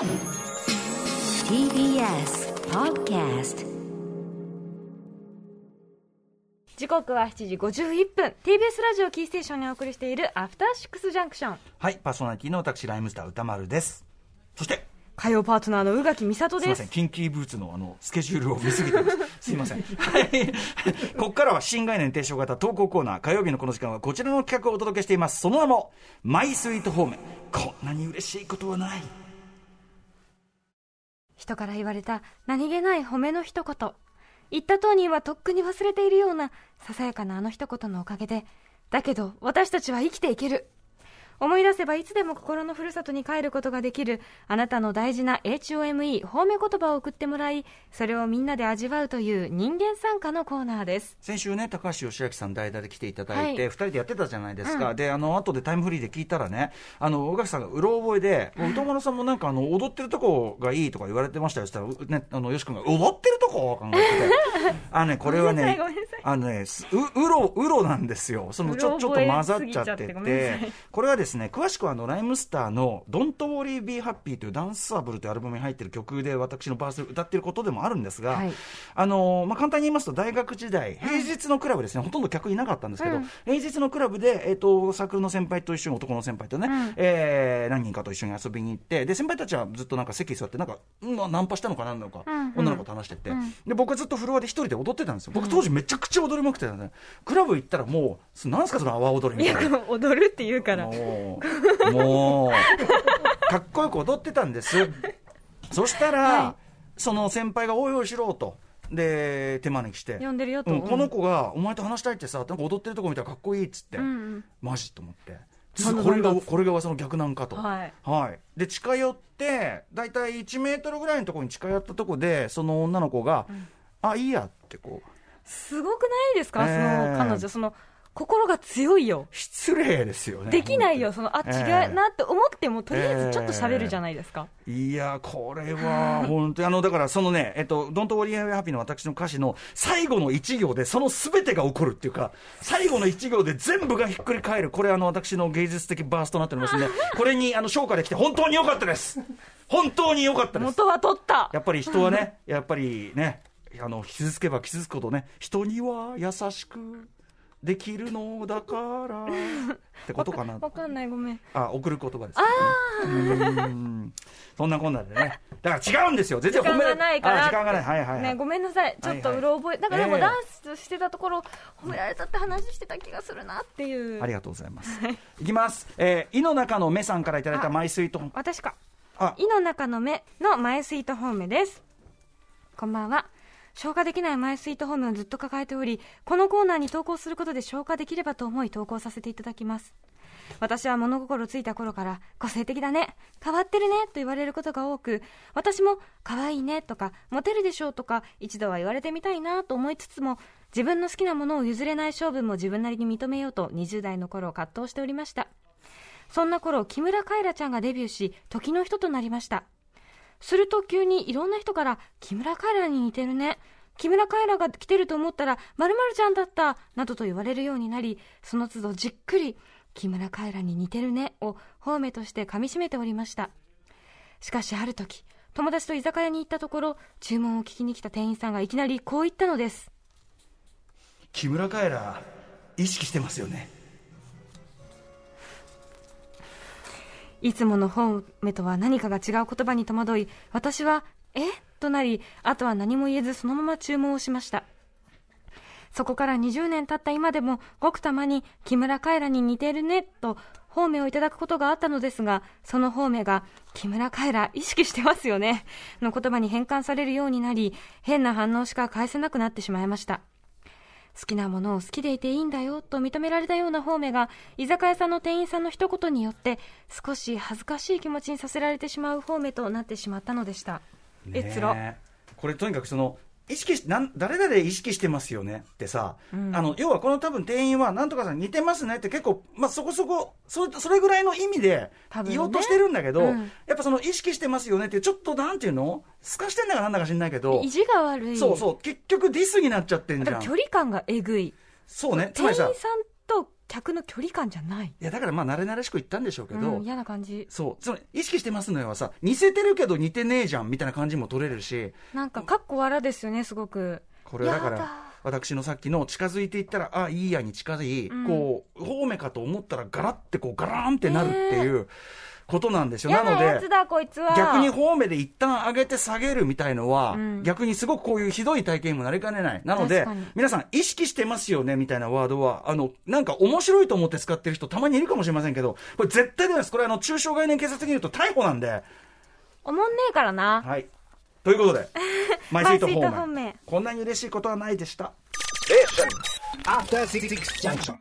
TBS Podcast 時刻は7時51分 TBS ラジオキーステーションにお送りしているアフターシックスジャンクションはい、パーソナリティの私、ライムスター歌丸です。そして、火曜パートナーの宇垣美里ですいますせん、キンキーブーツのあの、スケジュールを見すぎてます。すいません。はい。ここからは新概念提唱型投稿コーナー、火曜日のこの時間はこちらの企画をお届けしています。その名も、マイスイートホーム。こんなに嬉しいことはない。人から言われた何気ない褒めの一言。言った当人はとっくに忘れているようなささやかなあの一言のおかげでだけど私たちは生きていける。思い出せばいつでも心のふるさとに帰ることができるあなたの大事な HOME 褒め言葉を送ってもらいそれをみんなで味わうという人間参加のコーナーです先週ね、高橋義明さん代打で来ていただいて、はい二人でやってたじゃないですか。で、あの、後でタイムフリーで聞いたらね、あの、宇垣さんがうろ覚えで、歌丸さんもなんかあの、踊ってるとこがいいとか言われてましたよ。そしたら、うね、あの、よし君が、踊ってこ考えてて。あのね、これはねあのね、すう、うろ、うろなんですよ。その、ちょ、ちょっと混ざっちゃってて。これはですね、詳しくはあの、ライムスターの、Don't Worry Be Happy というダンスアブルというアルバムに入ってる曲で、私のバースで歌ってることでもあるんですが、はい。あのまあ、簡単に言いますと、大学時代、平日のクラブですね、ほとんど客いなかったんですけど、うん平日のクラブで、えっとサークルの先輩と一緒に、男の先輩とね、うん。えー何人かと一緒に遊びに行って、で先輩たちはずっとなんか席座って、なんか、うんまあ、ナンパしたのかなんなのか、うんうん。女の子と話してて、うんで僕はずっとフロアで一人で踊ってたんですよ、僕、当時、めちゃくちゃ踊りまくってたんで、クラブ行ったらもう、なんすか、その阿波踊りみたいな。踊るって言うからもう、もう、かっこよく踊ってたんです。そしたら、はいその先輩がおいおいしろと。で、手招きして。呼んでるよとうんこの子が、お前と話したいってさ、なんか踊ってるとこ見たらかっこいいっつって。うんうんマジと思って。これが、これがその逆なんかと。はい。はい。で、近寄って、だいたい1メートルぐらいのところに近寄ったとこで、その女の子が、あ、いいやってこう、すごくないですか、えー。その彼女その心が強いよ。失礼ですよね。できないよ、そのあ、ええ違うなって思っても、とりあえずちょっと喋るじゃないですか。いや、これは、本当に、あの、だから、そのね、えっと、Don't Worry I'm Happy の私の歌詞の最後の一行で、その全てが起こるっていうか、最後の一行で全部がひっくり返る。これ、あの、私の芸術的バースとなっておりますんで、これに、あの、昇華できて、本当に良かったです。本当に良かったです。元は取った。やっぱり人はね、やっぱりね、あの、傷つけば傷つくほどね、人には優しくできるのだから、ってことかな。わかんない、ごめん。あ、送る言葉です、ね。うーんそんなこんなでね。だから違うんですよ。全然時間がないから。あ時間がない。はいはい、はい。ね、ごめんなさい。ちょっとうろ覚え。だからでもダンスしてたところ、褒められたって話してた気がするなっていう。ありがとうございます。いきます。えー、井の中の目さんからいただいたマイスイート。私か。あ、井の中の目のマイスイートホームです。こんばんは。消化できないマイスイートホームをずっと抱えており、このコーナーに投稿することで消化できればと思い投稿させていただきます。私は物心ついた頃から、個性的だね、変わってるね、と言われることが多く、私も可愛いね、とか、モテるでしょうとか、一度は言われてみたいな、と思いつつも、自分の好きなものを譲れない性分も自分なりに認めようと、20代の頃葛藤しておりました。そんな頃、木村カエラちゃんがデビューし、時の人となりました。すると急にいろんな人から、木村カエラに似てるね。木村カエラが来てると思ったら、〇〇ちゃんだった。などと言われるようになり、その都度じっくり、木村カエラに似てるね。を、褒めとして噛み締めておりました。しかしある時、友達と居酒屋に行ったところ、注文を聞きに来た店員さんがいきなりこう言ったのです。木村カエラ、意識してますよね。いつもの褒めとは何かが違う言葉に戸惑い、私は、え？となり、あとは何も言えずそのまま注文をしました。そこから20年経った今でも、ごくたまに木村カエラに似てるね、と、褒めをいただくことがあったのですが、その褒めが、木村カエラ意識してますよね、の言葉に変換されるようになり、変な反応しか返せなくなってしまいました。好きなものを好きでいていいんだよと認められたような方面が居酒屋さんの店員さんの一言によって少し恥ずかしい気持ちにさせられてしまう方面となってしまったのでした。え。つら。ねえこれとにかくその意識しなん誰々意識してますよねってさ、うん。あの要はこの多分店員はなんとかさん似てますねって結構、まあ、そこそこそそれぐらいの意味で言おうとしてるんだけど、うん。やっぱその意識してますよねってちょっとなんていうの？すかしてんだかなんだか知んないけど意地が悪い。そうそう結局ディスになっちゃってんじゃん距離感がえぐい。そうねつ店員さんまりさと客の距離感じゃない。いや、だからまあ、慣れ慣れしく言ったんでしょうけど、うん、嫌な感じ。そう、つまり意識してますのよはさ、似せてるけど似てねえじゃんみたいな感じも取れるし、なんか、かっこ笑ですよね、すごく。これだから私のさっきの近づいていったら、あ、いいやに近づい、うんこう、方面かと思ったら、ガラってこう、ガラーンってなるっていうことなんですよ。嫌なのでなやつ、だ、こいつは。逆に方面で一旦上げて下げるみたいのは、うん逆にすごくこういうひどい体験にもなりかねない。なので皆さん意識してますよねみたいなワードは、あの、なんか面白いと思って使ってる人たまにいるかもしれませんけど、これ絶対ダメです。これあの、中小概念警察的に言うと逮捕なんで。おもんねえからな。はい。ということで、マイスイート方面方面。こんなに嬉しいことはないでした。After Six Junction.